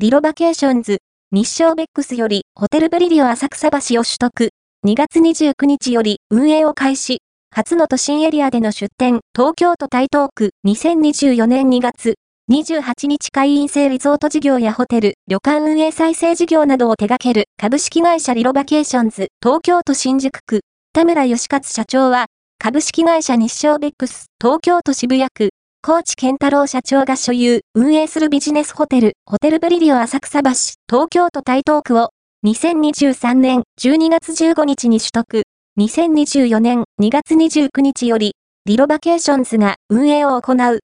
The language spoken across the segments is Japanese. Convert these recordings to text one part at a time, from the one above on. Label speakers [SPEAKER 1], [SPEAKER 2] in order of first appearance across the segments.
[SPEAKER 1] リロバケーションズ、日商ベックスよりホテルブリリオ浅草橋を取得、2月29日より運営を開始、初の都心エリアでの出店、東京都台東区。2024年2月、28日会員制リゾート事業やホテル、旅館運営再生事業などを手掛ける。株式会社リロバケーションズ。東京都新宿区、田村義勝社長は、株式会社日商ベックス。東京都渋谷区、高知健太郎社長が所有、運営するビジネスホテル、ホテルブリリオ浅草橋、東京都台東区を、2023年12月15日に取得、2024年2月29日より、リロバケーションズが運営を行う。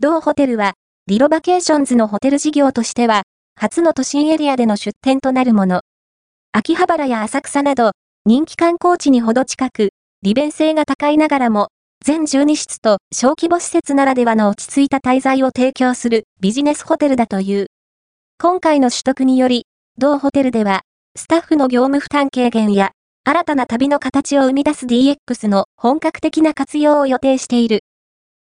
[SPEAKER 1] 同ホテルは、リロバケーションズのホテル事業としては、初の都心エリアでの出店となるもの。秋葉原や浅草など、人気観光地にほど近く、利便性が高いながらも、全12室と小規模施設ならではの落ち着いた滞在を提供するビジネスホテルだという。今回の取得により、同ホテルでは、スタッフの業務負担軽減や、新たな旅の形を生み出す DX の本格的な活用を予定している。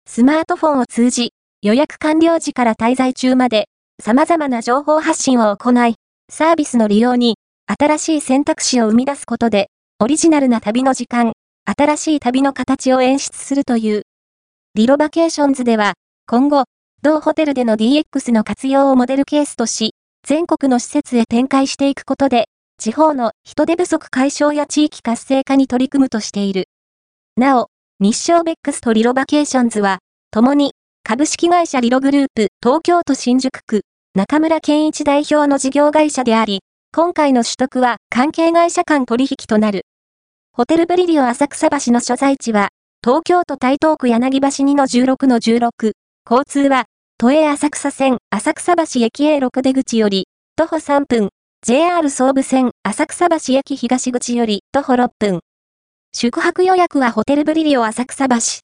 [SPEAKER 1] スマートフォンを通じ、予約完了時から滞在中まで、様々な情報発信を行い、サービスの利用に、新しい選択肢を生み出すことで、オリジナルな旅の時間、新しい旅の形を演出するという。リロバケーションズでは、今後、同ホテルでの DX の活用をモデルケースとし、全国の施設へ展開していくことで、地方の人手不足解消や地域活性化に取り組むとしている。なお、日商ベックスとリロバケーションズは、共に、株式会社リログループ東京都新宿区、中村健一代表の事業会社であり、今回の取得は関係会社間取引となる。ホテルブリリオ浅草橋の所在地は、東京都台東区柳橋2の16の16。交通は、都営浅草線浅草橋駅 A6 出口より、徒歩3分、JR 総武線浅草橋駅東口より徒歩6分。宿泊予約はホテルブリリオ浅草橋